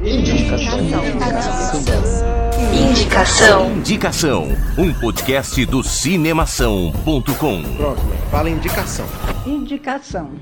Indicação. Indicação. Indicação. Um podcast do cinemação.com. Pronto, fala indicação. Indicação.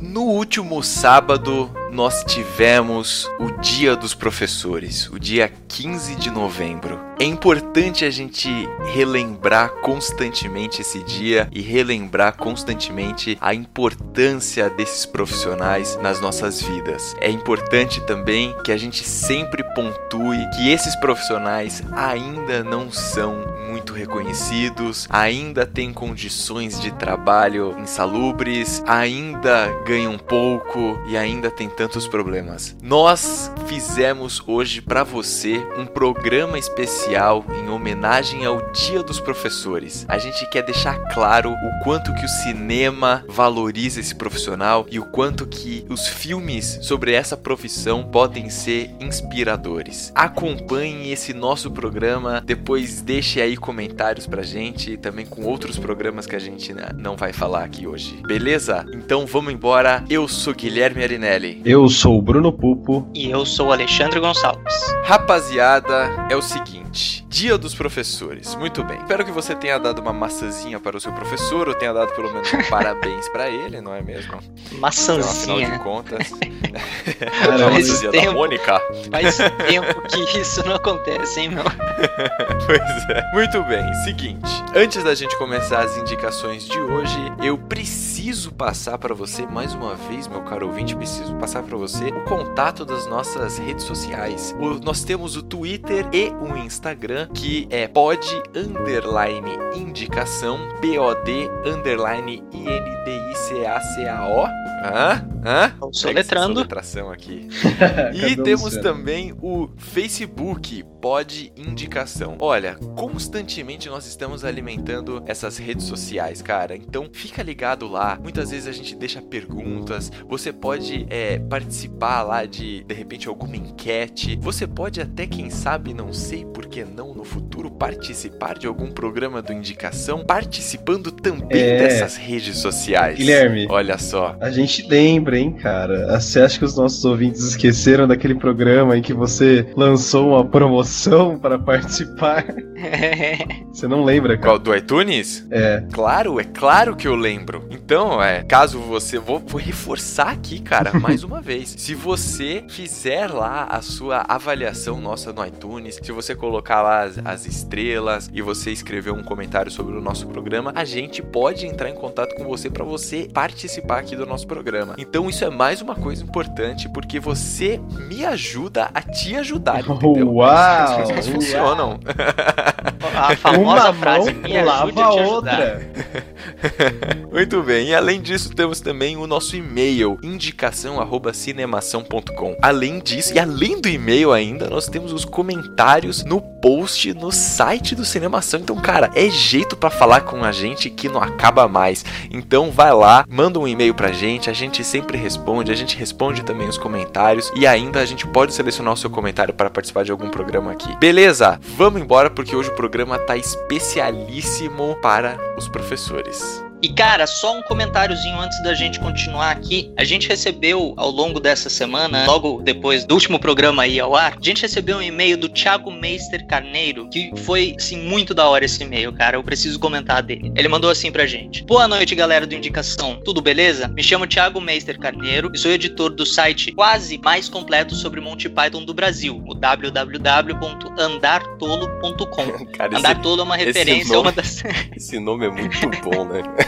No último sábado, nós tivemos o Dia dos Professores, o dia 15 de novembro. É importante a gente relembrar constantemente esse dia e relembrar constantemente a importância desses profissionais nas nossas vidas. É importante também que a gente sempre pontue que esses profissionais ainda não são muito reconhecidos, ainda têm condições de trabalho insalubres, ainda ganham pouco e ainda tem tantos problemas. Nós fizemos hoje para você um programa especial em homenagem ao Dia dos Professores. A gente quer deixar claro o quanto que o cinema valoriza esse profissional e o quanto que os filmes sobre essa profissão podem ser inspiradores. Acompanhe esse nosso programa, depois deixe aí comentários pra gente, também com outros programas que a gente não vai falar aqui hoje. Beleza? Então vamos embora. Eu sou Guilherme Arinelli. Eu sou o Bruno Pupo. E eu sou o Alexandre Gonçalves. Rapaziada, é o seguinte: Dia dos Professores. Muito bem. Espero que você tenha dado uma maçãzinha para o seu professor, ou tenha dado pelo menos um parabéns para ele, não é mesmo? Maçãzinha. Então, afinal de contas. Faz da tempo, Mônica. faz tempo que isso não acontece, hein, meu? Pois é. Muito bem, seguinte. Antes da gente começar as indicações de hoje, eu preciso passar para você mais uma vez, meu caro ouvinte, preciso passar para você o contato das nossas redes sociais. O- nós temos o Twitter e o Instagram, que é pod underline indicação, POD underline INDICACAO. Hã? Hã? Soletrando. soletração aqui. E temos também o Facebook Pod Indicação. Olha, constantemente nós estamos alimentando essas redes sociais, cara. Então fica ligado lá. Muitas vezes a gente deixa perguntas. Você pode é, participar lá de de repente alguma enquete. Você pode até, quem sabe, não sei por que não no futuro, participar de algum programa do Indicação, participando também É. dessas redes sociais. Guilherme. Olha só. A gente lembra, hein, cara? Você acha que os nossos ouvintes esqueceram daquele programa em que você lançou uma promoção para participar? Você não lembra, cara? Qual do iTunes? É. Claro, é claro que eu lembro. Então, é, caso você. Vou, vou reforçar aqui, cara, mais uma vez. Se você fizer lá a sua avaliação nossa no iTunes, se você colocar lá as, as estrelas e você escrever um comentário sobre o nosso programa, a gente pode entrar em contato com você para você participar aqui do nosso programa. Então, isso é mais uma coisa importante porque você me ajuda a te ajudar, entendeu? Uau! As coisas funcionam. A famosa Uma frase mão me ajude lava a te outra. Muito bem, e além disso, temos também o nosso e-mail, indicação@cinemação.com. Além disso, e além do e-mail ainda, nós temos os comentários no post no site do Cinemação. Então, cara, é jeito pra falar com a gente que não acaba mais. Então, vai lá, manda um e-mail pra gente, a gente sempre responde, a gente responde também os comentários e ainda a gente pode selecionar o seu comentário para participar de algum programa aqui. Beleza? Vamos embora porque hoje o programa tá especialíssimo para os professores. E cara, só um comentáriozinho antes da gente continuar aqui. A gente recebeu ao longo dessa semana, logo depois do último programa aí ao ar, a gente recebeu um e-mail do Thiago Meister Carneiro, que foi assim muito da hora esse e-mail, cara. Eu preciso comentar dele. Ele mandou assim pra gente: Boa noite, galera do Indicação. Tudo beleza? Me chamo Thiago Meister Carneiro e sou editor do site quase mais completo sobre Monty Python do Brasil, o www.andartolo.com. Cara, esse- Andar Tolo é uma referência a nome- uma das Esse nome é muito bom, né?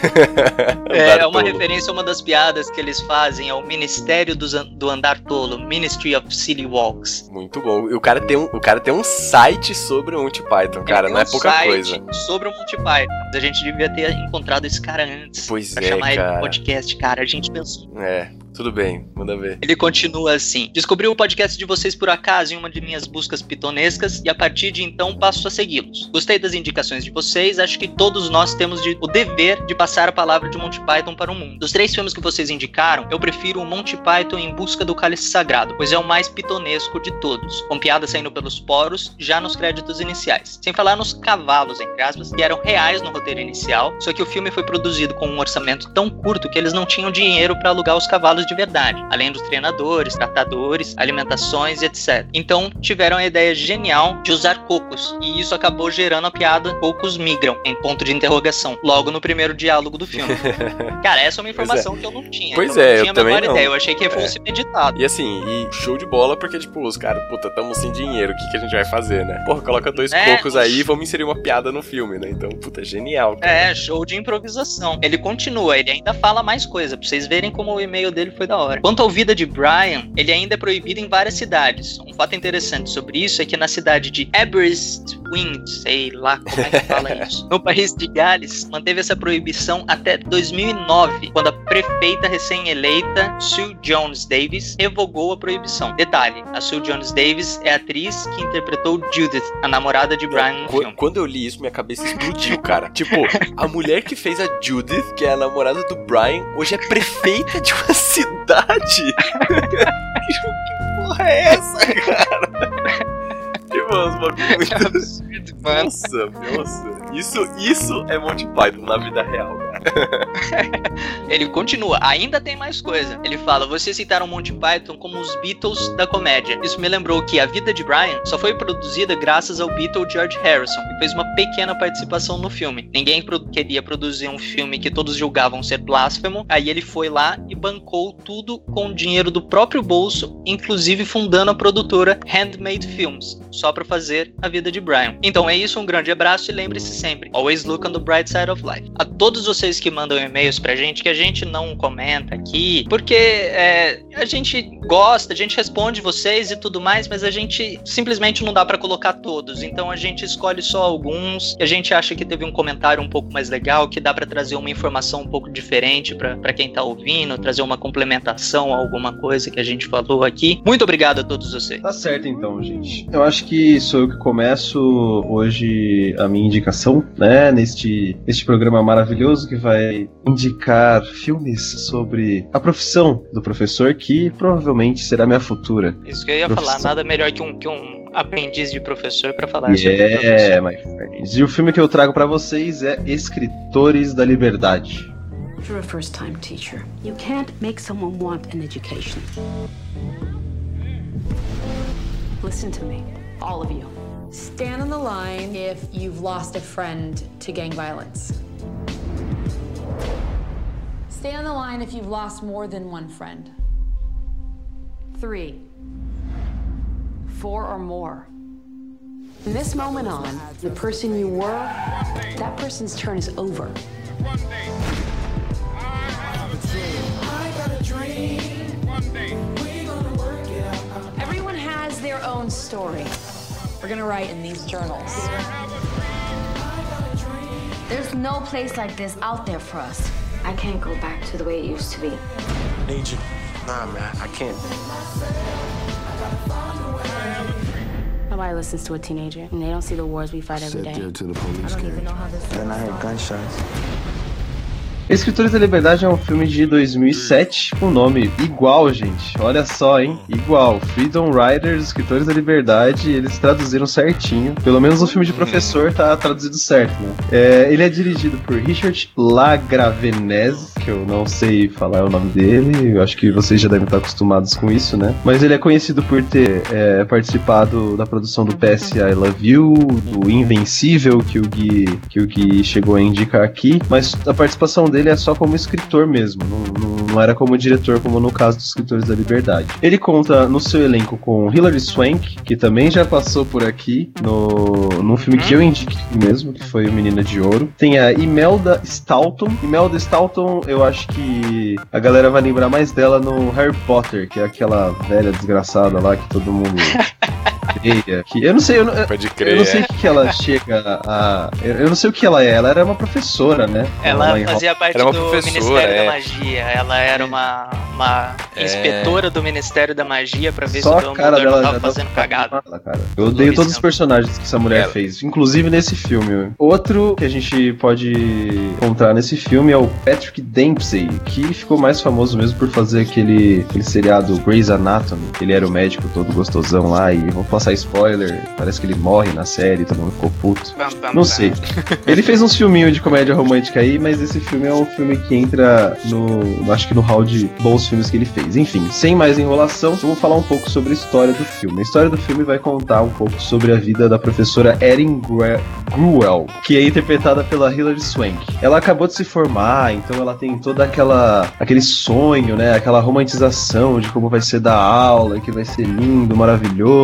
É, é uma referência a uma das piadas que eles fazem ao Ministério An- do Andar Tolo, Ministry of City Walks. Muito bom. E o cara tem um, o cara tem um site sobre o Monty Python, cara, Ele não é um pouca site coisa. Sobre o Monty Python. A gente devia ter encontrado esse cara antes. Pois pra é, chamar ele cara. pro podcast, cara. A gente pensou. É. Tudo bem, manda ver. Ele continua assim: Descobri o podcast de vocês por acaso em uma de minhas buscas pitonescas e a partir de então passo a segui-los. Gostei das indicações de vocês, acho que todos nós temos de, o dever de passar a palavra de Monty Python para o mundo. Dos três filmes que vocês indicaram, eu prefiro o Monty Python em busca do cálice sagrado, pois é o mais pitonesco de todos, com piadas saindo pelos poros já nos créditos iniciais. Sem falar nos cavalos, entre aspas, que eram reais no roteiro inicial, só que o filme foi produzido com um orçamento tão curto que eles não tinham dinheiro para alugar os cavalos de verdade, além dos treinadores, tratadores, alimentações e etc. Então tiveram a ideia genial de usar cocos, e isso acabou gerando a piada cocos migram, em ponto de interrogação, logo no primeiro diálogo do filme. Cara, essa é uma informação é. que eu não tinha. Pois é, eu, não tinha eu também não. ideia, eu achei que fosse é. meditado. E assim, e show de bola porque tipo, os caras, puta, tamo sem dinheiro, o que, que a gente vai fazer, né? Porra, coloca dois é, cocos aí e vamos inserir uma piada no filme, né? Então, puta, genial. Cara. É, show de improvisação. Ele continua, ele ainda fala mais coisa, pra vocês verem como o e-mail dele foi da hora. Quanto ao Vida de Brian, ele ainda é proibido em várias cidades. Um fato interessante sobre isso é que na cidade de Aberystwyth, sei lá como é que fala isso, no país de Gales, manteve essa proibição até 2009, quando a prefeita recém-eleita Sue Jones Davis revogou a proibição. Detalhe, a Sue Jones Davis é a atriz que interpretou Judith, a namorada de Brian no filme. Quando eu li isso, minha cabeça explodiu, cara. tipo, a mulher que fez a Judith, que é a namorada do Brian, hoje é prefeita de uma cidade. que porra é essa, cara? Tipo, uns bagulho muito absurdo. Nossa, nossa. Isso, isso é Monty Python na vida real, cara. Ele continua, ainda tem mais coisa. Ele fala: vocês citaram Monty Python como os Beatles da comédia. Isso me lembrou que a vida de Brian só foi produzida graças ao Beatle George Harrison, que fez uma pequena participação no filme. Ninguém pro queria produzir um filme que todos julgavam ser blasfemo, aí ele foi lá e bancou tudo com o dinheiro do próprio bolso, inclusive fundando a produtora Handmade Films, só para fazer a vida de Brian. Então é isso, um grande abraço e lembre-se sempre: always look on the bright side of life. A todos vocês vocês que mandam e-mails pra gente que a gente não comenta aqui, porque é, a gente gosta, a gente responde vocês e tudo mais, mas a gente simplesmente não dá para colocar todos. Então a gente escolhe só alguns e a gente acha que teve um comentário um pouco mais legal, que dá para trazer uma informação um pouco diferente para quem tá ouvindo, trazer uma complementação a alguma coisa que a gente falou aqui. Muito obrigado a todos vocês. Tá certo então, gente. Eu acho que sou eu que começo hoje a minha indicação, né, neste, neste programa maravilhoso que vai indicar filmes sobre a profissão do professor, que provavelmente será minha futura. Isso que eu ia profissão. falar, nada melhor que um, que um aprendiz de professor para falar yeah, sobre É, my friends. E o filme que eu trago para vocês é Escritores da Liberdade. You're a first time teacher. You can't make someone want an education. Listen to me, all of you. Stand on the line if you've lost a friend to gang violence. Stay on the line if you've lost more than one friend. Three. Four or more. From this moment on, the person you were, that person's turn is over. Everyone has their own story. We're gonna write in these journals. There's no place like this out there for us. I can't go back to the way it used to be. Need you. Nah, man, I can't. Nobody listens to a teenager, and they don't see the wars we fight every day. To the police I don't even know how this. Then I heard gunshots. Escritores da Liberdade é um filme de 2007 com nome igual, gente. Olha só, hein? Igual. Freedom Riders, Escritores da Liberdade, eles traduziram certinho. Pelo menos o filme de professor tá traduzido certo, né? É, ele é dirigido por Richard Lagravenese, que eu não sei falar o nome dele. Eu acho que vocês já devem estar acostumados com isso, né? Mas ele é conhecido por ter é, participado da produção do PS I Love You, do Invencível, que o Gui, que o Gui chegou a indicar aqui. Mas a participação dele é só como escritor mesmo, não, não, não, era como diretor, como no caso dos Escritores da Liberdade. Ele conta no seu elenco com Hilary Swank, que também já passou por aqui no, num filme que eu indiquei mesmo, que foi o Menina de Ouro. Tem a Imelda Staunton. Imelda Staunton, eu acho que a galera vai lembrar mais dela no Harry Potter, que é aquela velha desgraçada lá que todo mundo que eu não sei, eu não, crer, eu não sei o que ela chega a. Eu não sei o que ela é. Ela era uma professora, né? Ela, ela fazia parte do Ministério é. da Magia. Ela era uma uma É. inspetora do Ministério da Magia pra ver Só se o a cara Dumbledore dela não tava fazendo cagada. Eu odeio todos os personagens que essa mulher Ela. fez, inclusive nesse filme. Outro que a gente pode encontrar nesse filme é o Patrick Dempsey, que ficou mais famoso mesmo por fazer aquele, aquele seriado Grey's Anatomy. Ele era o médico todo gostosão lá e vou passar spoiler, parece que ele morre na série, todo mundo ficou puto. Bam, bam, Não sei. Ele fez uns filminhos de comédia romântica aí, mas esse filme é um filme que entra no. Acho que no hall de bons filmes que ele fez. Enfim, sem mais enrolação, vamos falar um pouco sobre a história do filme. A história do filme vai contar um pouco sobre a vida da professora Erin Gre- Gruel, que é interpretada pela Hilary Swank. Ela acabou de se formar, então ela tem toda aquela aquele sonho, né? Aquela romantização de como vai ser dar aula, que vai ser lindo, maravilhoso,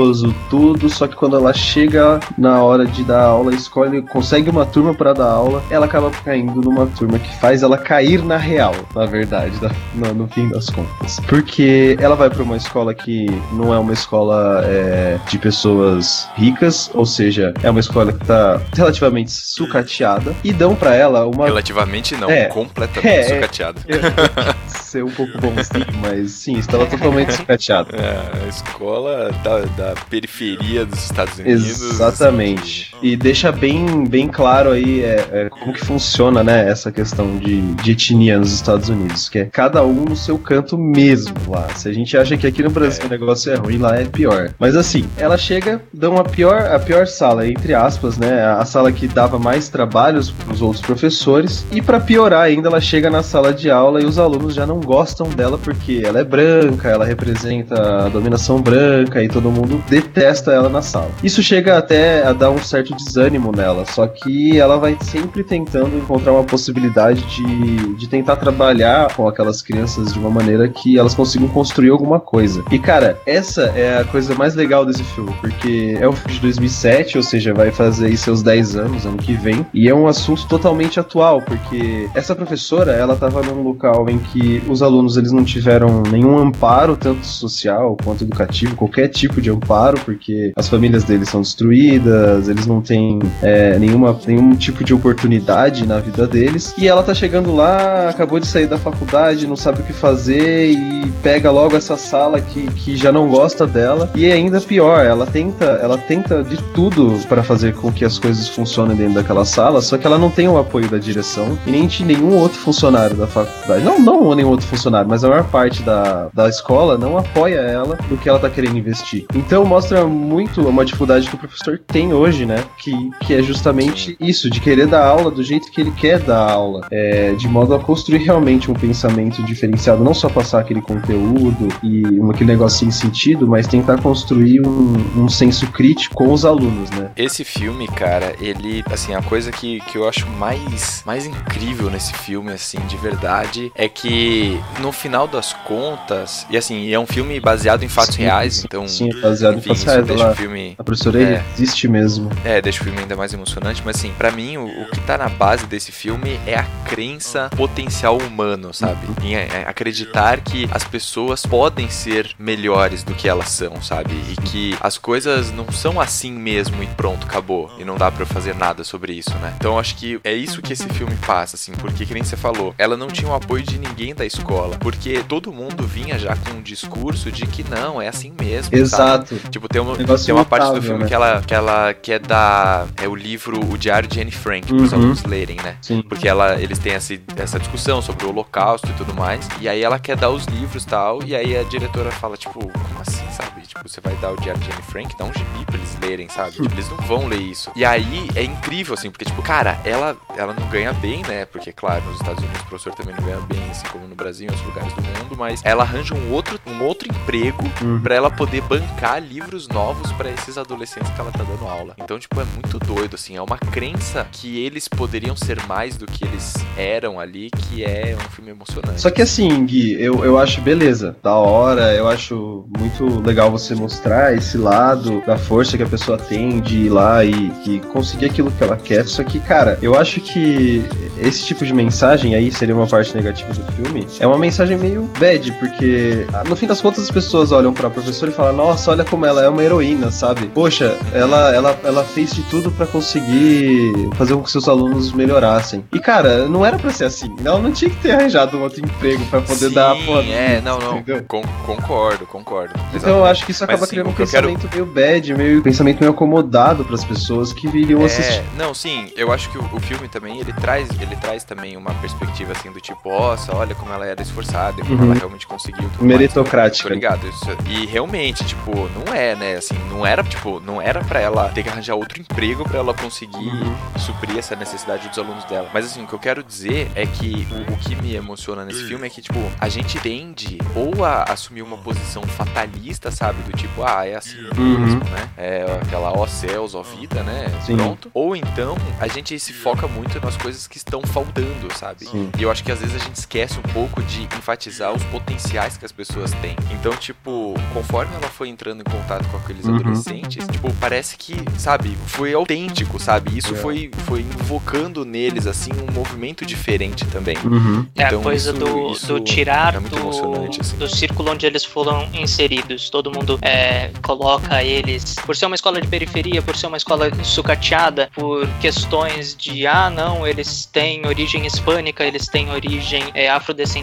tudo. Só que quando ela chega na hora de dar aula, escolhe, consegue uma turma para dar aula, ela acaba caindo numa turma que faz ela cair na real, na verdade, da- no, no fim das contas. Porque ela vai para uma escola que não é uma escola é, de pessoas ricas, ou seja, é uma escola que tá relativamente sucateada, e dão para ela uma Relativamente não, É. completamente É, é. ser um pouco bonzinho, mas sim, estava totalmente sucateado. É, a escola da, da periferia dos Estados Unidos. Exatamente. E deixa bem, bem claro aí é, é, como que funciona, né, essa questão de, de etnia nos Estados Unidos, que é cada um no seu canto mesmo lá. Se a gente acha que aqui no Brasil o negócio é ruim, lá é pior. Mas assim, ela chega, dão a pior, a pior sala, entre aspas, né, a sala que dava mais trabalhos para os outros professores, e para piorar ainda, ela chega na sala de aula e os alunos já não gostam dela porque ela é branca, ela representa a dominação branca e todo mundo detesta ela na sala. Isso chega até a dar um certo desânimo nela, só que ela vai sempre tentando encontrar uma possibilidade de, de tentar trabalhar com aquelas crianças de uma maneira que elas consigam construir alguma coisa. E cara, essa é a coisa mais legal desse filme, porque é um filme de 2007, ou seja, vai fazer aí seus 10 anos ano que vem, e é um assunto totalmente atual, porque essa professora, ela tava num local em que os alunos eles não tiveram nenhum amparo, tanto social quanto educativo, qualquer tipo de amparo, porque as famílias deles são destruídas, eles não têm é, nenhuma, nenhum tipo de oportunidade na vida deles. E ela tá chegando lá, acabou de sair da faculdade, não sabe o que fazer e pega logo essa sala que, que já não gosta dela. E é ainda pior, ela tenta, ela tenta de tudo para fazer com que as coisas funcionem dentro daquela sala, só que ela não tem o apoio da direção e nem de nenhum outro funcionário da faculdade. Não, não nenhum outro funcionário, mas a maior parte da, da escola não apoia ela no que ela tá querendo investir. Então mostra muito uma dificuldade que o professor tem hoje, né? Que, que é justamente isso, de querer dar aula do jeito que ele quer dar aula, é, de modo a construir realmente um pensamento diferenciado, não só passar aquele conteúdo e um, aquele negócio sem sentido, mas tentar construir um, um senso crítico com os alunos, né? Esse filme, cara, ele, assim, a coisa que, que eu acho mais, mais incrível nesse filme, assim, de verdade, é que no final das contas, e assim, é um filme baseado em fatos Sim, reais, então. sim, é baseado em enfim, fatos isso reais, deixa ela- o filme. A professora É. existe mesmo. É, deixa o filme ainda mais emocionante, mas assim, pra mim, o, o que tá na base desse filme é a crença potencial humano, sabe? Em é, acreditar que as pessoas podem ser melhores do que elas são, sabe? E que as coisas não são assim mesmo e pronto, acabou. E não dá pra eu fazer nada sobre isso, né? Então acho que é isso que esse filme passa, assim, porque que nem você falou, ela não tinha o apoio de ninguém da escola, porque todo mundo vinha já com um discurso de que não, é assim mesmo. Exato. Tipo, tem uma, Negócio tem uma parte do filme né? que ela, que ela quer dar é o livro O Diário de Anne Frank pros Uhum. alunos lerem, né? Sim. Porque ela, eles têm essa, essa discussão sobre o holocausto e tudo mais. E aí ela quer dar os livros e tal. E aí a diretora fala, tipo, como assim, sabe? Tipo, você vai dar o Diário de Anne Frank? Dá um gibi pra eles lerem, sabe? Tipo, eles não vão ler isso. E aí é incrível, assim, porque, tipo, cara, ela, ela não ganha bem, né? Porque, claro, nos Estados Unidos o professor também não ganha bem, assim como no Brasil, em outros lugares do mundo. Mas ela arranja um outro, um outro emprego Uhum. pra ela poder bancar livros novos pra esses adolescentes que ela tá dando aula. Então, tipo, é muito doido, assim. É uma crença que eles poderiam ser mais do que eles eram ali, que é um filme emocionante. Só que assim, Gui, eu, eu acho beleza, da hora, eu acho muito legal você mostrar esse lado da força que a pessoa tem de ir lá e, e conseguir aquilo que ela quer. Só que, cara, eu acho que esse tipo de mensagem aí seria uma parte negativa do filme. É uma mensagem meio bad, porque ah, no fim das contas as pessoas olham pra professora e falam, nossa, olha como ela é uma heroína, sabe? Poxa, ela, ela, ela fez de tudo pra conseguir fazer com que seus alunos melhorassem. E cara, não era pra ser assim. Ela não tinha que ter arranjado um outro emprego pra poder Sim, dar a porra. É, não, não. Con- concordo, concordo. Então eu acho que isso Mas, acaba assim, criando um o que eu quero- pensamento meio bad, meio pensamento meio acomodado pras pessoas que viriam assistir. É, não, sim, eu acho que o, o filme também, ele traz, ele traz também uma perspectiva assim do tipo, nossa, olha como ela era esforçada, e como Uhum. ela realmente conseguiu tudo Meritocrática. mais. Ligado? Isso, e realmente, tipo, não é, né, assim, não era, tipo, não era pra ela ter que arranjar outro emprego pra ela conseguir Uhum. suprir essa necessidade dos alunos dela. Mas assim, o que eu quero dizer é que o, o que me emociona nesse filme é que, tipo, a gente tende ou a assumir uma posição fatalista, sabe? Do tipo, ah, é assim Uhum. mesmo, né? É aquela ó céus, ó vida, né? Sim. Pronto. Ou então a gente se foca muito nas coisas que estão faltando, sabe? Sim. E eu acho que às vezes a gente esquece um pouco de enfatizar os potenciais que as pessoas têm. Então, tipo, conforme ela foi entrando em contato com aqueles Uhum. adolescentes, tipo, parece que, sabe, foi autêntico, sabe? Isso É. foi, foi invocando neles, assim, um movimento diferente também. Uhum. É a Então, coisa isso- do, isso do tirar é muito do, emocionante, assim. do círculo onde eles foram inseridos. Todo mundo é, coloca eles, por ser uma escola de periferia, por ser uma escola sucateada, por questões de, ah, não, eles têm origem hispânica, eles têm origem é, afrodescendente,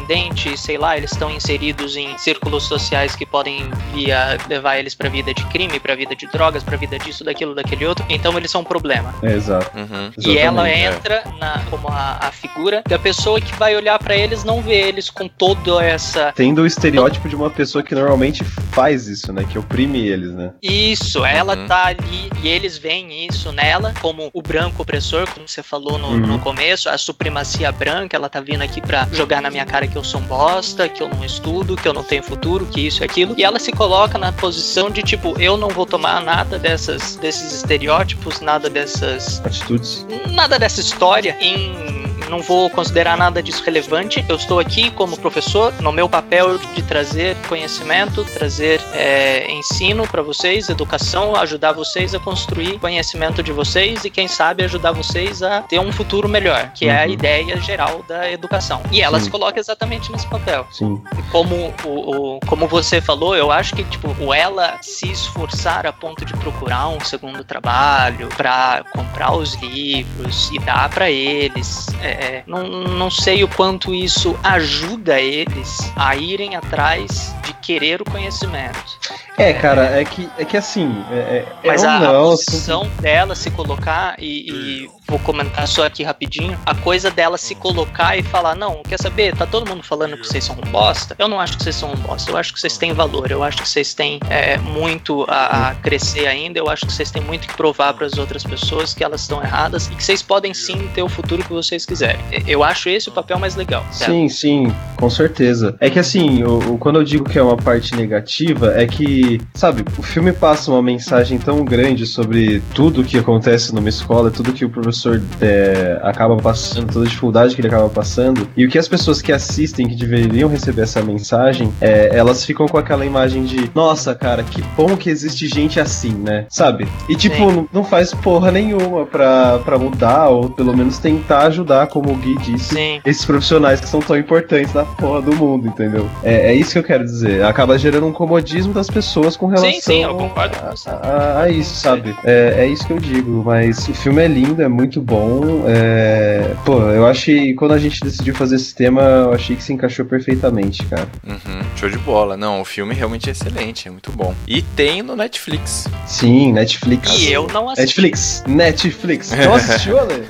sei lá, eles estão inseridos em círculos sociais que podem via, levar eles pra vida de crime, pra vida de drogas, pra vida disso, daquilo, daquele outro. Então eles são um problema. É, exato. Uhum. E ela é. entra na, como a, a figura da pessoa que vai olhar pra eles, não vê eles com toda essa. Tendo o estereótipo de uma pessoa que normalmente faz isso, né? Que oprime eles, né? Isso, ela Uhum. tá ali e eles veem isso nela como o branco opressor, como você falou no, Uhum. no começo, a supremacia branca, ela tá vindo aqui pra jogar na minha cara que eu sou um bosta, que eu não estudo, que eu não tenho futuro, que isso e aquilo. E ela se coloca na posição de tipo, eu não vou tomar nada dessas, desses estereótipos, nada dessas Atitudes. nada dessa história em não vou considerar nada disso relevante. Eu estou aqui como professor no meu papel de trazer conhecimento, trazer é, ensino para vocês, educação, ajudar vocês a construir conhecimento de vocês e quem sabe ajudar vocês a ter um futuro melhor, que é a Uhum. ideia geral da educação. E ela Sim. se coloca exatamente nesse papel. Sim. E como, o, o- como você falou, eu acho que tipo, o ela se esforçar a ponto de procurar um segundo trabalho para comprar os livros e dar para eles, é, é, não, não sei o quanto isso ajuda eles a irem atrás de querer o conhecimento. É, cara, é que, é que assim. É, é, Mas é um a, a não, assim, posição dela se colocar, e, e vou comentar só aqui rapidinho, a coisa dela se colocar e falar, não, quer saber, tá todo mundo falando que vocês são um bosta, eu não acho que vocês são um bosta, eu acho que vocês têm valor, eu acho que vocês têm é, muito a, a crescer ainda, eu acho que vocês têm muito que provar para as outras pessoas que elas estão erradas e que vocês podem sim ter o futuro que vocês quiserem. Eu acho esse o papel mais legal. sabe? Sim, sim, com certeza. É que assim, o- quando eu digo que é uma parte negativa, é que, sabe, o filme passa uma mensagem tão grande sobre tudo que acontece numa escola, tudo que o professor é, acaba passando, toda a dificuldade que ele acaba passando, e o que as pessoas que assistem, que deveriam receber essa mensagem, é, elas ficam com aquela imagem de, nossa, cara, que bom que existe gente assim, né? Sabe? E tipo, Sim. não- não faz porra nenhuma pra, pra mudar, ou pelo menos tentar ajudar, como o Gui disse Sim. esses profissionais que são tão importantes na porra do mundo, entendeu? É, é isso que eu quero dizer. Acaba gerando um comodismo das pessoas com relação Sim, sim, eu concordo a, a- a isso, sabe? É, é isso que eu digo. Mas o filme é lindo, é muito bom. É... Pô, eu achei. Quando a gente decidiu fazer esse tema, eu achei que se encaixou perfeitamente, cara. Uhum, show de bola. Não, o filme realmente é excelente, é muito bom. E tem no Netflix. Sim, Netflix. E eu não assisti. Netflix. Netflix. Não assistiu, Ale?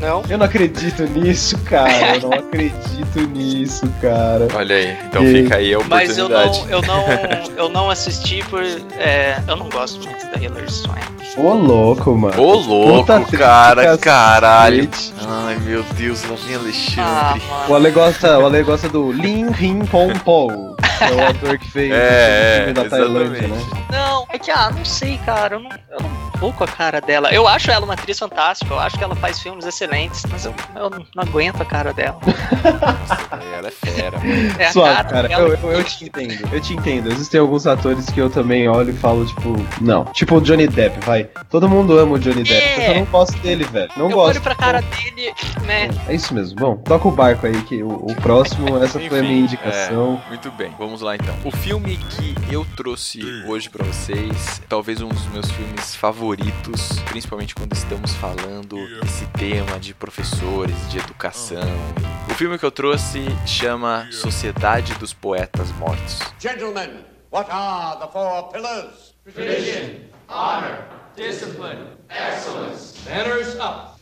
Não. Eu não acredito nisso, cara. Eu não acredito nisso, cara. Olha aí, então E- fica aí a Mas eu oportunidade. não, eu não, eu não assisti por. é, eu não gosto muito da Hilary Swank. Ô, louco, mano. Ô, louco, Puta cara, caralho. Ai, meu Deus, lá vem Ah, Alexandre. O mano. Ale gosta, o Ale gosta do Lin Rin Pom Pom. É o ator que fez É, o filme da é, Tailândia, né? exatamente. Não, é que, ah, não sei, cara. Eu não, eu não vou com a cara dela. Eu acho ela uma atriz fantástica, eu acho que ela faz filmes excelentes, mas eu, eu não, aguento a cara dela. Ela é fera. É Suave, cara, cara, dela. eu, eu, eu te entendo. Eu te entendo. Existem alguns atores que eu também olho e falo, tipo, não. Tipo o Johnny Depp, vai. Todo mundo ama o Johnny Depp. É. Eu só não gosto dele, velho. Não eu gosto. olho pra cara dele, né? É isso mesmo. Bom, toca o barco aí, que o, o próximo, essa foi a minha Enfim, indicação. é, muito bem, vamos lá então. O filme que eu trouxe hoje pra vocês, talvez um dos meus filmes favoritos, principalmente quando estamos falando desse tema de professores, de educação. O filme que eu trouxe chama Sociedade dos Poetas Mortos. Gentlemen, what are the four pillars? Come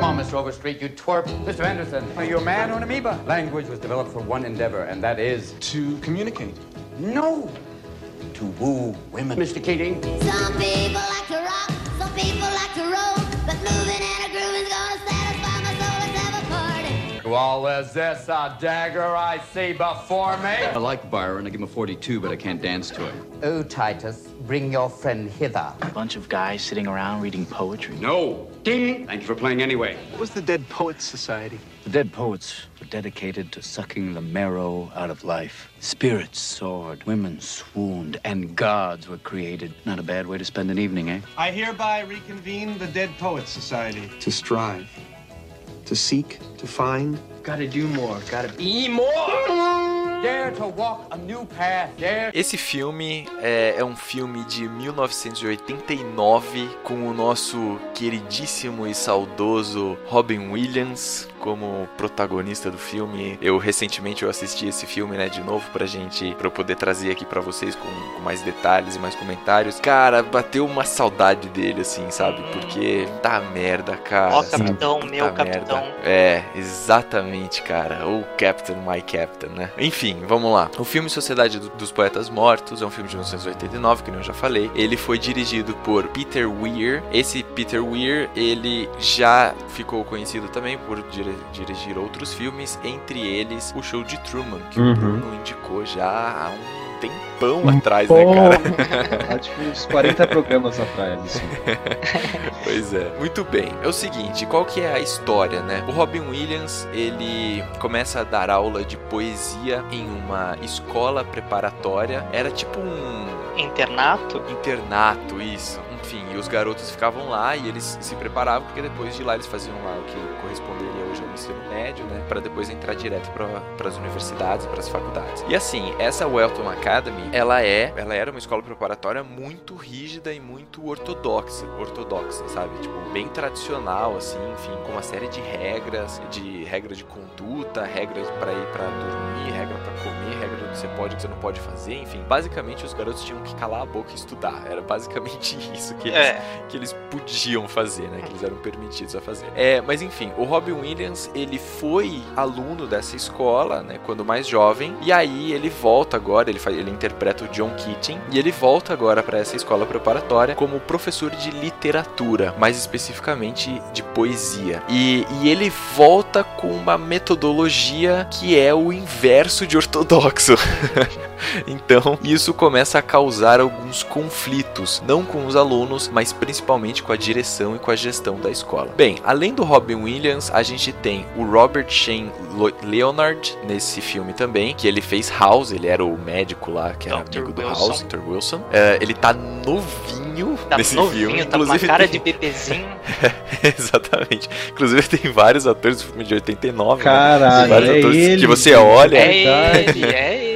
on, Mr. Overstreet, you twerp. Mr. Anderson, are you a man or an amoeba? Language was developed for one endeavor, and that is To communicate. no. To woo women. Mr. Keating. Some people like to rock, some people like to roll, but moving and a Well, is this a dagger I see before me? I like Byron. I give him a 42, but I can't dance to him. Oh, Titus, bring your friend hither. A bunch of guys sitting around reading poetry. No. Ding! Thank you for playing anyway. What was the Dead Poets Society? The dead poets were dedicated to sucking the marrow out of life. Spirits soared, women swooned, and gods were created. Not a bad way to spend an evening, eh? I hereby reconvene the Dead Poets Society. To strive. To seek. To find. Gotta do more. Gotta be more. Dare to walk a new path. Dare. Esse filme é, é um filme de 1989 com o nosso queridíssimo e saudoso Robin Williams como protagonista do filme. Eu recentemente eu assisti esse filme, né, de novo pra gente, pra eu poder trazer aqui pra vocês com, com mais detalhes e mais comentários. Cara, bateu uma saudade dele assim, sabe? Porque tá merda, cara. Ó, sabe? capitão, meu Puta capitão. merda. É, exatamente, cara. O Captain, my Captain, né? Enfim, vamos lá. O filme Sociedade do- dos Poetas Mortos é um filme de 1989, que nem eu já falei. Ele foi dirigido por Peter Weir. Esse Peter Weir, ele já ficou conhecido também por dire- dirigir outros filmes, entre eles o Show de Truman, que Uhum. o Bruno indicou já há um tempão atrás, né, cara? Há tipo uns 40 programas atrás, assim. Pois é. Muito bem. É o seguinte, qual que é a história, né? O Robin Williams, ele começa a dar aula de poesia em uma escola preparatória. Era tipo um Internato? internato, isso. Enfim, e os garotos ficavam lá e eles se preparavam porque depois de lá eles faziam lá o que corresponderia hoje ao ensino médio, né, para depois entrar direto para as universidades, para as faculdades. E assim, essa Welton Academy, ela é, ela era uma escola preparatória muito rígida e muito ortodoxa, ortodoxa, sabe? Tipo, bem tradicional assim, enfim, com uma série de regras, de regra de conduta, regras para ir para dormir, regra para comer, regra do que você pode o que você não pode fazer, enfim. Basicamente os garotos tinham que calar a boca e estudar. Era basicamente isso que eles, É. que eles podiam fazer, né? Que eles eram permitidos a fazer. É, mas enfim, o Robin Williams, ele foi aluno dessa escola, né? Quando mais jovem. E aí ele volta agora, ele, faz, ele interpreta o John Keating. E ele volta agora para essa escola preparatória como professor de literatura, mais especificamente de poesia. E, e ele volta com uma metodologia que é o inverso de ortodoxo. Então, isso começa a causar alguns conflitos, não com os alunos, mas principalmente com a direção e com a gestão da escola. Bem, além do Robin Williams, a gente tem o Robert Shane Lo- Leonard nesse filme também, que ele fez House, ele era o médico lá, que era Dr. amigo do Wilson. House, Dr. Wilson. É, ele tá novinho Tá nesse novinho, filme, tá com uma inclusive cara tem- de bebezinho. Exatamente. Inclusive tem vários atores do filme de 89, né? Caralho, vários é atores ele. que você olha É verdade. ele, é ele.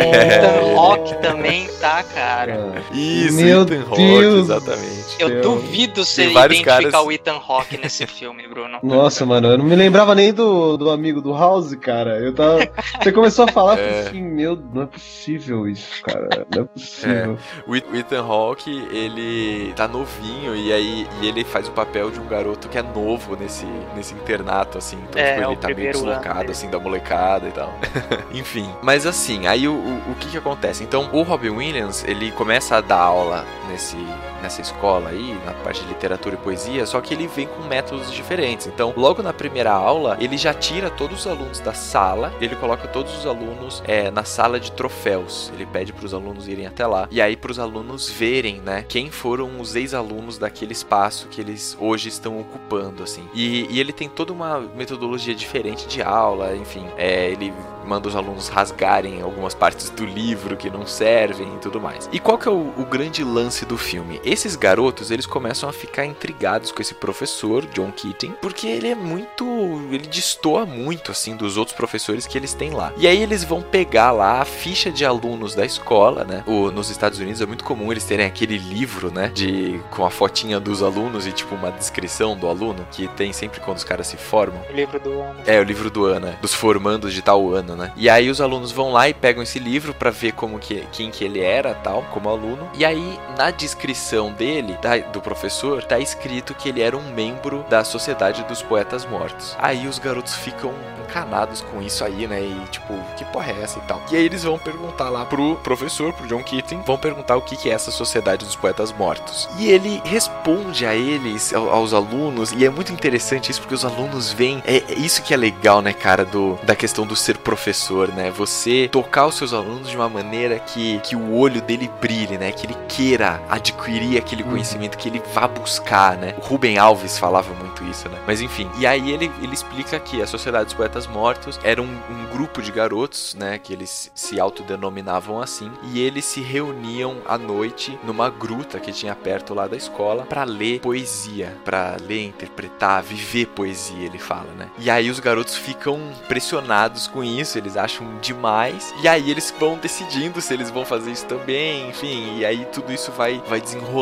Ethan Rock também tá, cara. Isso, Meu Ethan Hawke, Deus. exatamente. Eu duvido você identificar caras- o Ethan Rock nesse filme, Bruno. Nossa, mano, eu não me lembrava nem do, do amigo do House, cara. Eu tava. Você começou a falar, É. assim, meu, não é possível isso, cara. Não é possível. O Et- o Ethan Hawke, ele tá novinho e aí e ele faz o papel de um garoto que é novo nesse, nesse internato, assim. Então, É, tipo, ele tá meio deslocado, assim, da molecada e tal. Enfim. Mas assim, aí o, o, o que que acontece? Então, o Robin Williams, ele começa a dar aula nesse, nessa escola aí, na parte de literatura e poesia, só que ele vem com métodos diferentes. Então, logo na primeira aula, ele já tira todos os alunos da sala, ele coloca todos os alunos é, na sala de troféus. Ele pede para os alunos irem até lá e aí para os alunos verem, né, quem foram os ex-alunos daquele espaço que eles hoje estão ocupando, assim. E, e ele tem toda uma metodologia diferente de aula, enfim, é, ele manda os alunos rasgarem algumas partes do livro que não servem e tudo mais. E qual que é o, o, grande lance do filme? Esses garotos, eles começam a ficar intrigados com esse professor, John Keating, porque ele é muito... ele destoa muito, assim, dos outros professores que eles têm lá. E aí eles vão pegar lá a ficha de alunos da escola, né? O, nos Estados Unidos é muito comum eles terem aquele livro, né? De, com a fotinha dos alunos e, tipo, uma descrição do aluno, que tem sempre quando os caras se formam. O livro do ano. É, o livro do ano, né? Dos formandos de tal ano, né? E aí os alunos vão lá e pegam esse livro para ver como que quem que ele era, tal, como aluno. E aí na descrição dele, do professor, tá escrito que ele era um membro da Sociedade dos Poetas Mortos. Aí os garotos ficam encanados com isso aí, né? E tipo, que porra é essa e tal. E aí eles vão perguntar lá pro professor, pro John Keating, vão perguntar o que que é essa Sociedade dos Poetas Mortos. E ele responde a eles, aos alunos, e é muito interessante isso porque os alunos veem, é, é isso que é legal, né, cara, do da questão do ser professor, né? Você tocar os seus alunos de uma maneira que, que o olho dele brilhe, né? Que ele queira adquirir aquele uhum. conhecimento, que ele vá buscar, né? O Rubem Alves falava muito isso, né? Mas enfim, e aí ele, ele explica que a Sociedade dos Poetas Mortos era um, um grupo de garotos, né? Que eles se autodenominavam assim, e eles se reuniam à noite numa gruta que tinha perto lá da escola para ler poesia, para ler, interpretar, viver poesia, ele fala, né? E aí os garotos ficam pressionados com isso, eles acham demais. E aí eles vão decidindo se eles vão fazer isso também, enfim. E aí tudo isso vai, vai desenrolando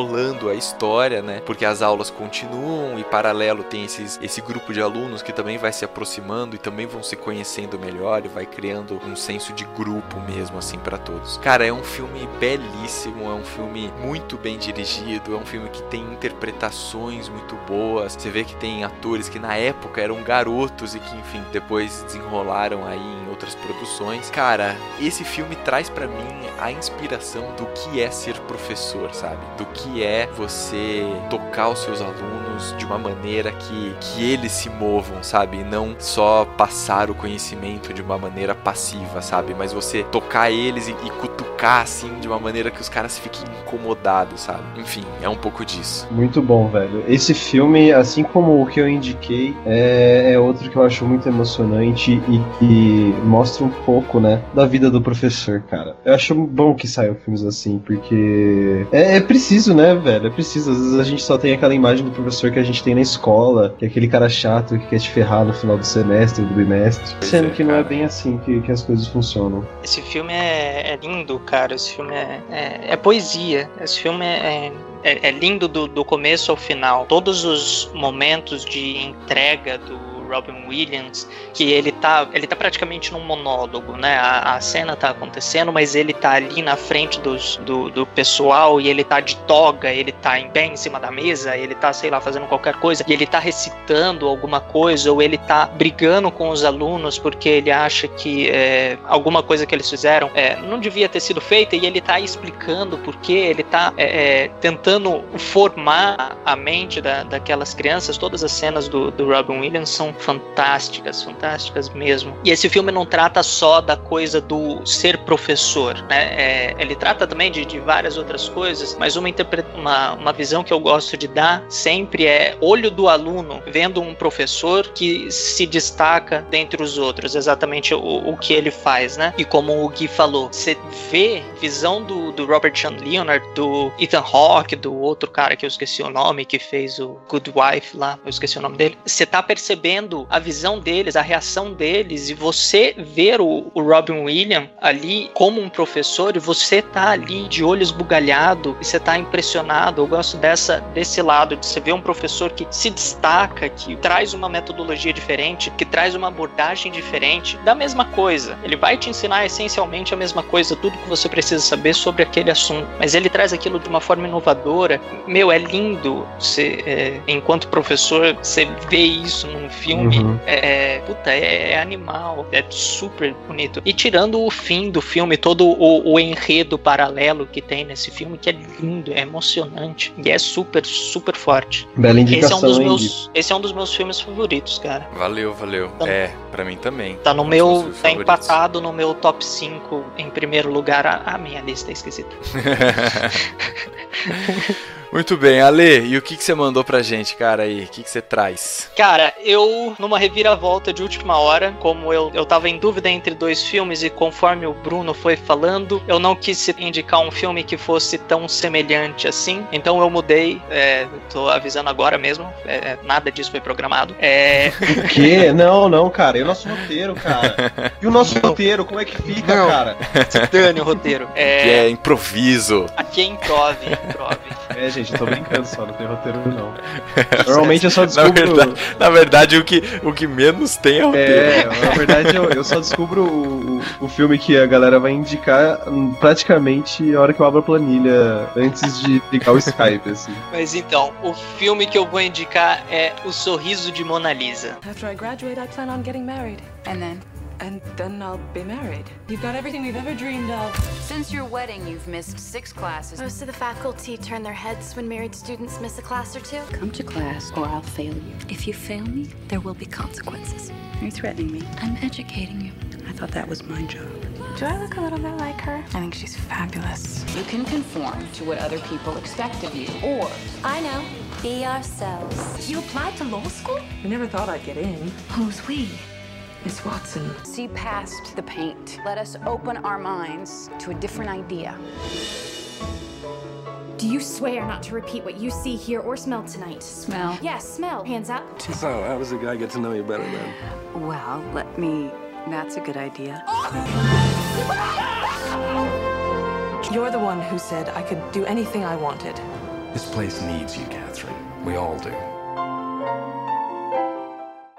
a história, né? Porque as aulas continuam e paralelo tem esses, esse grupo de alunos que também vai se aproximando e também vão se conhecendo melhor e vai criando um senso de grupo mesmo, assim, para todos. Cara, é um filme belíssimo, é um filme muito bem dirigido, é um filme que tem interpretações muito boas. Você vê que tem atores que na época eram garotos e que, enfim, depois desenrolaram aí em outras produções. Cara, esse filme traz para mim a inspiração do que é ser professor, sabe? Do que é você tocar os seus alunos de uma maneira que, que eles se movam, sabe? E não só passar o conhecimento de uma maneira passiva, sabe? Mas você tocar eles e, e cutucar assim de uma maneira que os caras fiquem incomodados, sabe? Enfim, é um pouco disso. Muito bom, velho. Esse filme, assim como o que eu indiquei, é, é outro que eu acho muito emocionante e que mostra um pouco, né, da vida do professor, cara. Eu acho bom que saiam filmes assim, porque é, é, preciso, né, velho? É preciso. Às vezes a gente só tem aquela imagem do professor que a gente tem na escola, que é aquele cara chato que quer te ferrar no final do semestre, do bimestre. Sendo é, que não é bem assim que, que as coisas funcionam. Esse filme é, é lindo, cara. Esse filme é, é, é poesia. Esse filme é, é, é lindo do, do começo ao final. Todos os momentos de entrega do Robin Williams, que ele tá, ele tá praticamente num monólogo, né? A, a cena tá acontecendo, mas ele tá ali na frente dos, do, do pessoal e ele tá de toga, ele tá em pé em cima da mesa, ele tá, sei lá, fazendo qualquer coisa, e ele tá recitando alguma coisa, ou ele tá brigando com os alunos porque ele acha que é, alguma coisa que eles fizeram é, não devia ter sido feita, e ele tá explicando porque ele tá é, é, tentando formar a mente da, daquelas crianças. Todas as cenas do, do Robin Williams são fantásticas, fantásticas mesmo. E esse filme não trata só da coisa do ser professor, né? É, ele trata também de, de, várias outras coisas, mas uma, uma, uma visão que eu gosto de dar sempre é olho do aluno vendo um professor que se destaca dentre os outros, exatamente o, o que ele faz, né? E como o Gui falou, você vê visão do, do Robert Sean Leonard, do Ethan Hawke, do outro cara que eu esqueci o nome, que fez o Good Wife lá, eu esqueci o nome dele. Você tá percebendo vendo a visão deles, a reação deles, e você ver o, o Robin Williams ali como um professor, e você tá ali de olho esbugalhado, e você tá impressionado. Eu gosto dessa, desse lado, de você ver um professor que se destaca, que traz uma metodologia diferente, que traz uma abordagem diferente da mesma coisa. Ele vai te ensinar essencialmente a mesma coisa, tudo que você precisa saber sobre aquele assunto, mas ele traz aquilo de uma forma inovadora. Meu, é lindo você, é, enquanto professor, você vê isso num filme filme uhum. é, puta, é, é animal, é super bonito. E tirando o fim do filme, todo o, o enredo paralelo que tem nesse filme, que é lindo, é emocionante e é super, super forte. Bela Esse é um indicação, dos meus, esse é um dos meus filmes favoritos, cara. Valeu, valeu. Tá. É, pra mim também. Tá no Um meu. Tá favoritos. empatado no meu top 5 em primeiro lugar. A, a minha lista é esquisita. Muito bem, Ale, e o que, que você mandou pra gente, cara, aí? O que, que você traz? Cara, eu, numa reviravolta de última hora, como eu, eu tava em dúvida entre dois filmes e conforme o Bruno foi falando, eu não quis indicar um filme que fosse tão semelhante assim, então eu mudei, é, tô avisando agora mesmo, é, nada disso foi programado. É, O quê? Não, não, cara. E o nosso roteiro, cara? E o nosso roteiro, como é que fica, Não. cara? dane o roteiro. É, Que é improviso. Aqui é improv, improv. É, gente, eu tô brincando só, não tem roteiro não. Normalmente eu só Na descubro. verdade, na verdade o, que, o que menos tem é roteiro. É, na verdade eu, eu só descubro o, o, o filme que a galera vai indicar hum, praticamente a hora que eu abro a planilha, antes de ligar o Skype, assim. Mas então, o filme que eu vou indicar é O Sorriso de Mona Lisa. After I graduate, I plan on getting married. And then? And then I'll be married. You've got everything we've ever dreamed of. Since your wedding, you've missed six classes. Most of the faculty turn their heads when married students miss a class or two. Come to class or I'll fail you. If you fail me, there will be consequences. You're threatening me. I'm educating you. I thought that was my job. Do I look a little bit like her? I think she's fabulous. You can conform to what other people expect of you, or I know. Be ourselves. You applied to law school? I never thought I'd get in. Who's we? Miss Watson. see past the paint. Let us open our minds to a different idea. Do you swear not to repeat what you see, hear, or smell tonight? Smell. Yes, smell. Hands up. So, how does a guy get to know you better then? Well, let me. That's a good idea. You're the one who said I could do anything I wanted. This place needs you, Catherine. We all do.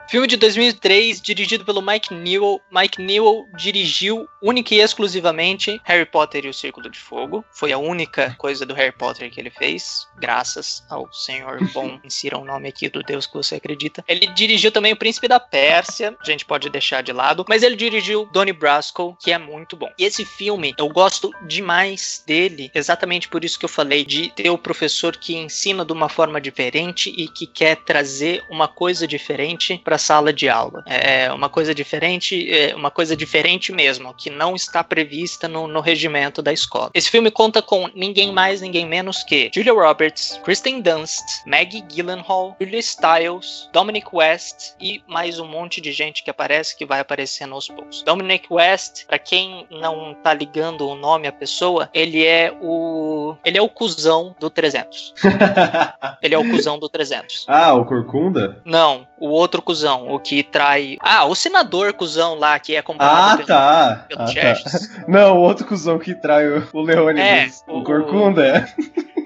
Filme de 2003, dirigido pelo Mike Newell. Mike Newell dirigiu única e exclusivamente Harry Potter e o Círculo de Fogo. Foi a única coisa do Harry Potter que ele fez, graças ao Senhor Bom. Insira o nome aqui do Deus que você acredita. Ele dirigiu também O Príncipe da Pérsia, a gente pode deixar de lado, mas ele dirigiu Donnie Brasco, que é muito bom. E esse filme, eu gosto demais dele, exatamente por isso que eu falei, de ter o professor que ensina de uma forma diferente e que quer trazer uma coisa diferente para sala de aula. É uma coisa diferente, é uma coisa diferente mesmo, que não está prevista no, no regimento da escola. Esse filme conta com ninguém mais, ninguém menos que Julia Roberts, Kristen Dunst, Maggie Gyllenhaal, Julia Stiles, Dominic West e mais um monte de gente que aparece que vai aparecendo aos poucos. Dominic West, para quem não tá ligando o nome à pessoa, ele é o ele é o cuzão do 300. ele é o cuzão do 300. Ah, o Corcunda? Não, o outro cuzão, o que trai. Ah, o senador cuzão lá, que é Ah, comprado pelo, tá. pelo Ah, tá. Não, o outro cuzão que trai o, o Leônidas. É, o, o- Corcunda, é.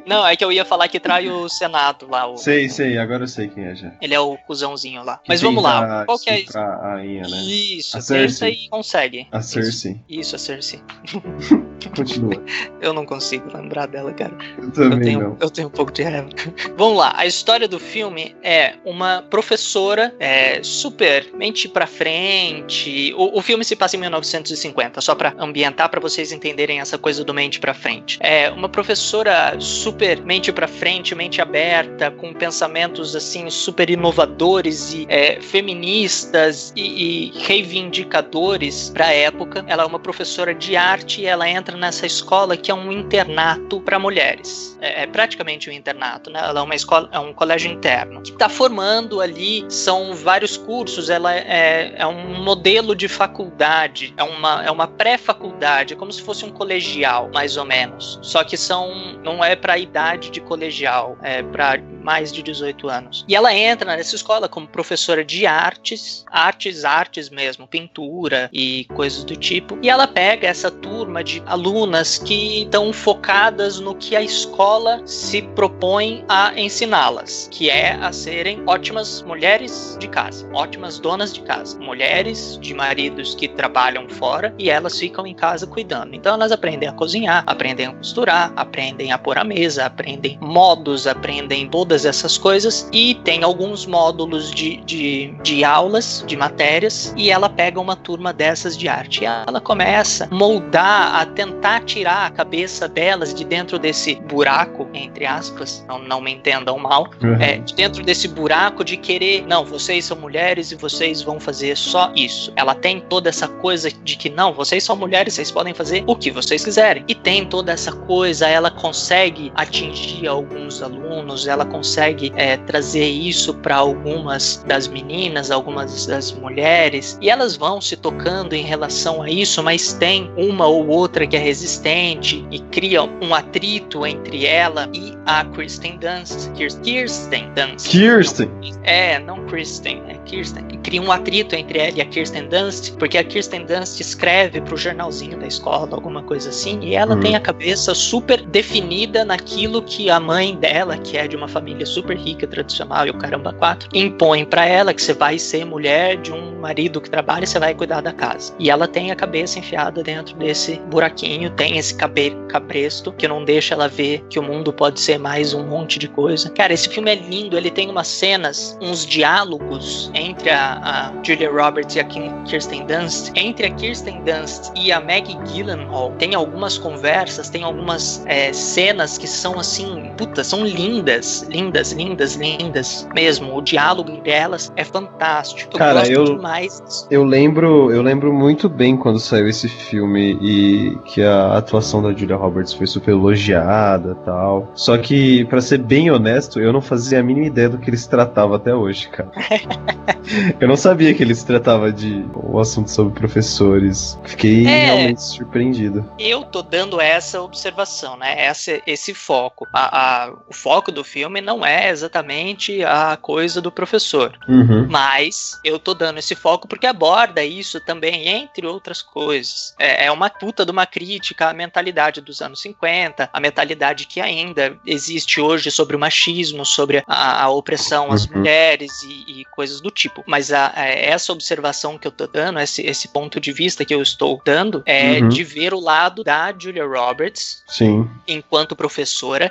Não, é que eu ia falar que trai o Senado lá. O... Sei, sei, agora eu sei quem é já. Ele é o cuzãozinho lá. Que Mas vamos lá. Qual que é isso? a rainha, né? Isso, A pensa Cersei. e consegue. A Cersei. Isso, a Cersei. Continua. Eu não consigo lembrar dela, cara. Eu também tenho, não. Eu tenho um pouco de raiva. Vamos lá, a história do filme é uma professora é, super mente pra frente. O, o filme se passa em 1950, só pra ambientar pra vocês entenderem essa coisa do mente pra frente. É uma professora super mente pra frente, mente aberta, com pensamentos assim super inovadores e é, feministas e, e reivindicadores pra época. Ela é uma professora de arte e ela entra nessa escola que é um internato para mulheres. É, é praticamente um internato, né? Ela é uma escola, é um colégio interno. Que está formando ali são vários cursos. Ela é, é um modelo de faculdade, é uma, é uma pré-faculdade, é como se fosse um colegial, mais ou menos. Só que são não é para a idade de colegial, é para mais de 18 anos. E ela entra nessa escola como professora de artes, artes, artes mesmo, pintura e coisas do tipo. E ela pega essa turma de alunas que estão focadas no que a escola se propõe a ensiná-las, que é a serem ótimas mulheres de casa, ótimas donas de casa, mulheres de maridos que trabalham fora e elas ficam em casa cuidando. Então elas aprendem a cozinhar, aprendem a costurar, aprendem a pôr a mesa, aprendem modos, aprendem todas essas coisas e tem alguns módulos de, de, de aulas, de matérias, e ela pega uma turma dessas de arte. E ela começa a moldar, a tentar tirar a cabeça delas de dentro desse buraco, entre aspas, não, não me entendam mal, Uhum. é, de dentro desse buraco de querer, não, vocês são mulheres e vocês vão fazer só isso. Ela tem toda essa coisa de que, não, vocês são mulheres, vocês podem fazer o que vocês quiserem. E tem toda essa coisa, ela consegue atingir alguns alunos, ela consegue é, trazer isso para algumas das meninas, algumas das mulheres, e elas vão se tocando em relação a isso, mas tem uma ou outra que é resistente e cria um atrito entre ela e a Kristen Dunst. Kirs- Kirsten Dunst. Kirsten. É, não Kristen, é Kirsten. E cria um atrito entre ela e a Kirsten Dunst, porque a Kirsten Dunst escreve pro jornalzinho da escola, alguma coisa assim, e ela Hum. tem a cabeça super definida naquilo que a mãe dela, que é de uma família super rica, tradicional e o caramba quatro, impõe pra ela que você vai ser mulher de um marido que trabalha e você vai cuidar da casa. E ela tem a cabeça enfiada dentro desse buraquinho, tem esse cabe cabresto que não deixa ela ver que o mundo pode ser mais um monte de coisa. Cara, esse filme é lindo, ele tem umas cenas, uns diálogos entre a, a Julia Roberts e a Kirsten Dunst. Entre a Kirsten Dunst e a Maggie Gyllenhaal, tem algumas conversas, tem algumas é, cenas que são assim, puta, são lindas, lindas, lindas, lindas mesmo. O diálogo entre elas é fantástico. Eu Cara, gosto eu- demais. Eu lembro, eu lembro muito bem quando saiu esse filme e que a atuação da Julia Roberts foi super elogiada, tal. Só que, pra ser bem honesto, eu não fazia a mínima ideia do que ele se tratava até hoje, cara. eu não sabia que ele se tratava de um assunto sobre professores. Fiquei É. realmente surpreendido. Eu tô dando essa observação, né? Essa, esse foco. A- a- o foco do filme não é exatamente a coisa do professor. Uhum. Mas eu tô dando esse foco porque aborda isso também, entre outras coisas. É, é uma puta de uma crítica à mentalidade dos anos 50, a mentalidade que ainda existe hoje sobre o machismo, sobre a, a opressão às Uhum. mulheres e, e coisas do tipo. Mas a- essa observação que eu tô dando, esse, esse ponto de vista que eu estou dando, é Uhum. de ver o lado da Julia Roberts Sim. enquanto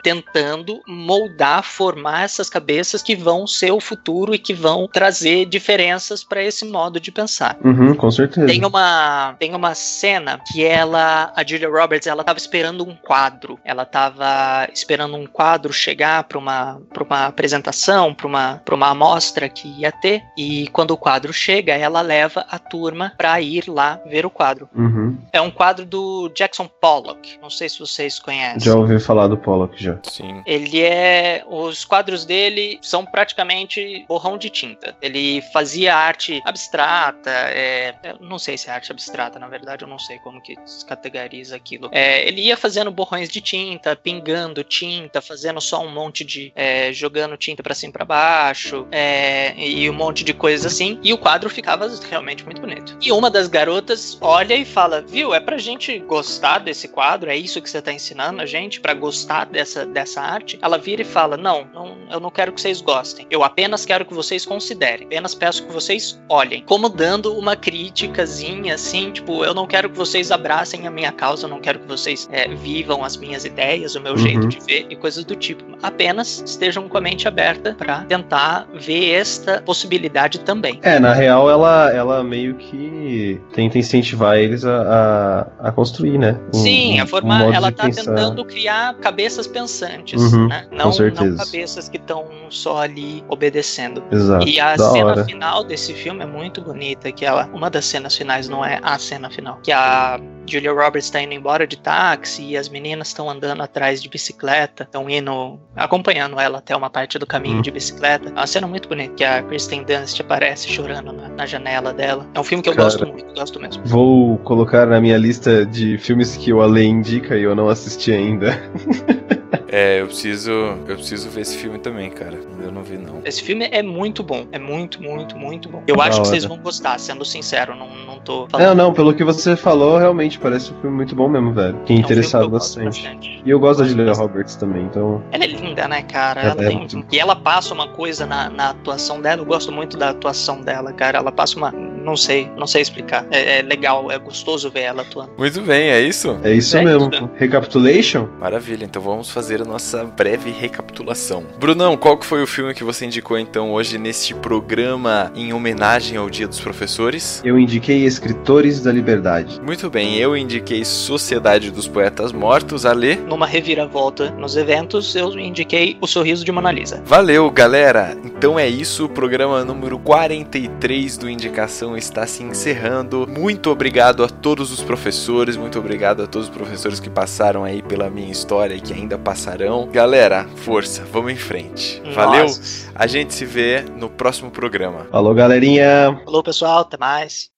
tentando moldar, formar essas cabeças que vão ser o futuro e que vão trazer diferenças para esse modo de pensar. Uhum, com certeza. Tem uma, tem uma cena que ela, a Julia Roberts, ela tava esperando um quadro. Ela tava esperando um quadro chegar para uma, pra uma apresentação, para uma, pra uma amostra que ia ter. E quando o quadro chega, ela leva a turma para ir lá ver o quadro. Uhum. É um quadro do Jackson Pollock. Não sei se vocês conhecem. Já ouvi falar do Pollock já. Sim. Ele é. Os quadros dele são praticamente borrão de tinta. Ele fazia arte abstrata. É, eu não sei se é arte abstrata, na verdade, eu não sei como que se categoriza aquilo. É, ele ia fazendo borrões de tinta, pingando tinta, fazendo só um monte de. é, jogando tinta pra cima e pra baixo, é, e um monte de coisas assim. E o quadro ficava realmente muito bonito. E uma das garotas olha e fala: Viu, é pra gente gostar desse quadro? É isso que você tá ensinando a gente? Pra gostar dessa, dessa arte? Ela vira e fala: não, não, eu não quero que vocês gostem. Eu apenas quero que vocês considerem. Apenas peço que vocês olhem. Como dando uma criticazinha, assim, tipo, eu não quero que vocês abracem a minha causa, eu não quero que vocês é, vivam as minhas ideias, o meu Uhum. jeito de ver e coisas do tipo. Apenas estejam com a mente aberta pra tentar ver esta possibilidade também. É, na real, ela, ela meio que tenta incentivar eles a, a, a construir, né? Um- Sim, a um formar, modo ela tá pensar. tentando criar cabeças pensantes, Uhum, né? Não, não cabeças que estão só ali obedecendo. Exato, E a da cena hora. final desse filme é muito bonita, que ela, uma das cenas finais não é a cena final, que a Julia Roberts tá indo embora de táxi e as meninas estão andando atrás de bicicleta, estão indo acompanhando ela até uma parte do caminho Hum. de bicicleta. É uma cena muito bonita que a Kristen Dunst aparece chorando na, na janela dela. É um filme que eu Cara. gosto muito, gosto mesmo. Vou colocar na minha lista de filmes que o Ale indica e eu não assisti ainda. É, eu preciso, eu preciso ver esse filme também, cara. Eu não vi não. Esse filme é muito bom. É muito, muito, muito bom. Eu Da acho que hora. vocês vão gostar, sendo sincero. Não, não tô Não, não, pelo que você falou, realmente parece um filme muito bom mesmo, velho. Fiquei É um interessado que eu gosto bastante. bastante. E eu gosto da Julia Roberts também, então. Ela é linda, né, cara? Ela Ela é tem- muito- E ela passa uma coisa na, na atuação dela. Eu gosto muito da atuação dela, cara. Ela passa uma não sei, não sei explicar. É, é legal, é gostoso ver ela atuando. Muito bem, é isso? É isso É mesmo. isso. Recapitulation? Maravilha, então vamos fazer a nossa breve recapitulação. Brunão, qual que foi o filme que você indicou então hoje neste programa em homenagem ao Dia dos Professores? Eu indiquei Escritores da Liberdade. Muito bem, eu indiquei Sociedade dos Poetas Mortos, Ale. Numa reviravolta nos eventos, eu indiquei o sorriso de Mona Lisa. Valeu, galera! Então é isso, o programa número 43 do Indicação está se encerrando. Muito obrigado a todos os professores, muito obrigado a todos os professores que passaram aí pela minha história e que ainda passarão. Galera, força, vamos em frente. Valeu! Nossa. A gente se vê no próximo programa. Falou, galerinha. Falou, pessoal, até mais.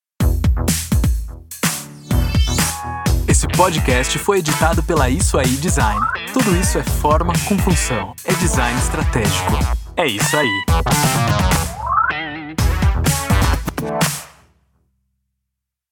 Esse podcast foi editado pela Isso Aí Design. Tudo isso é forma com função. É design estratégico. É isso aí.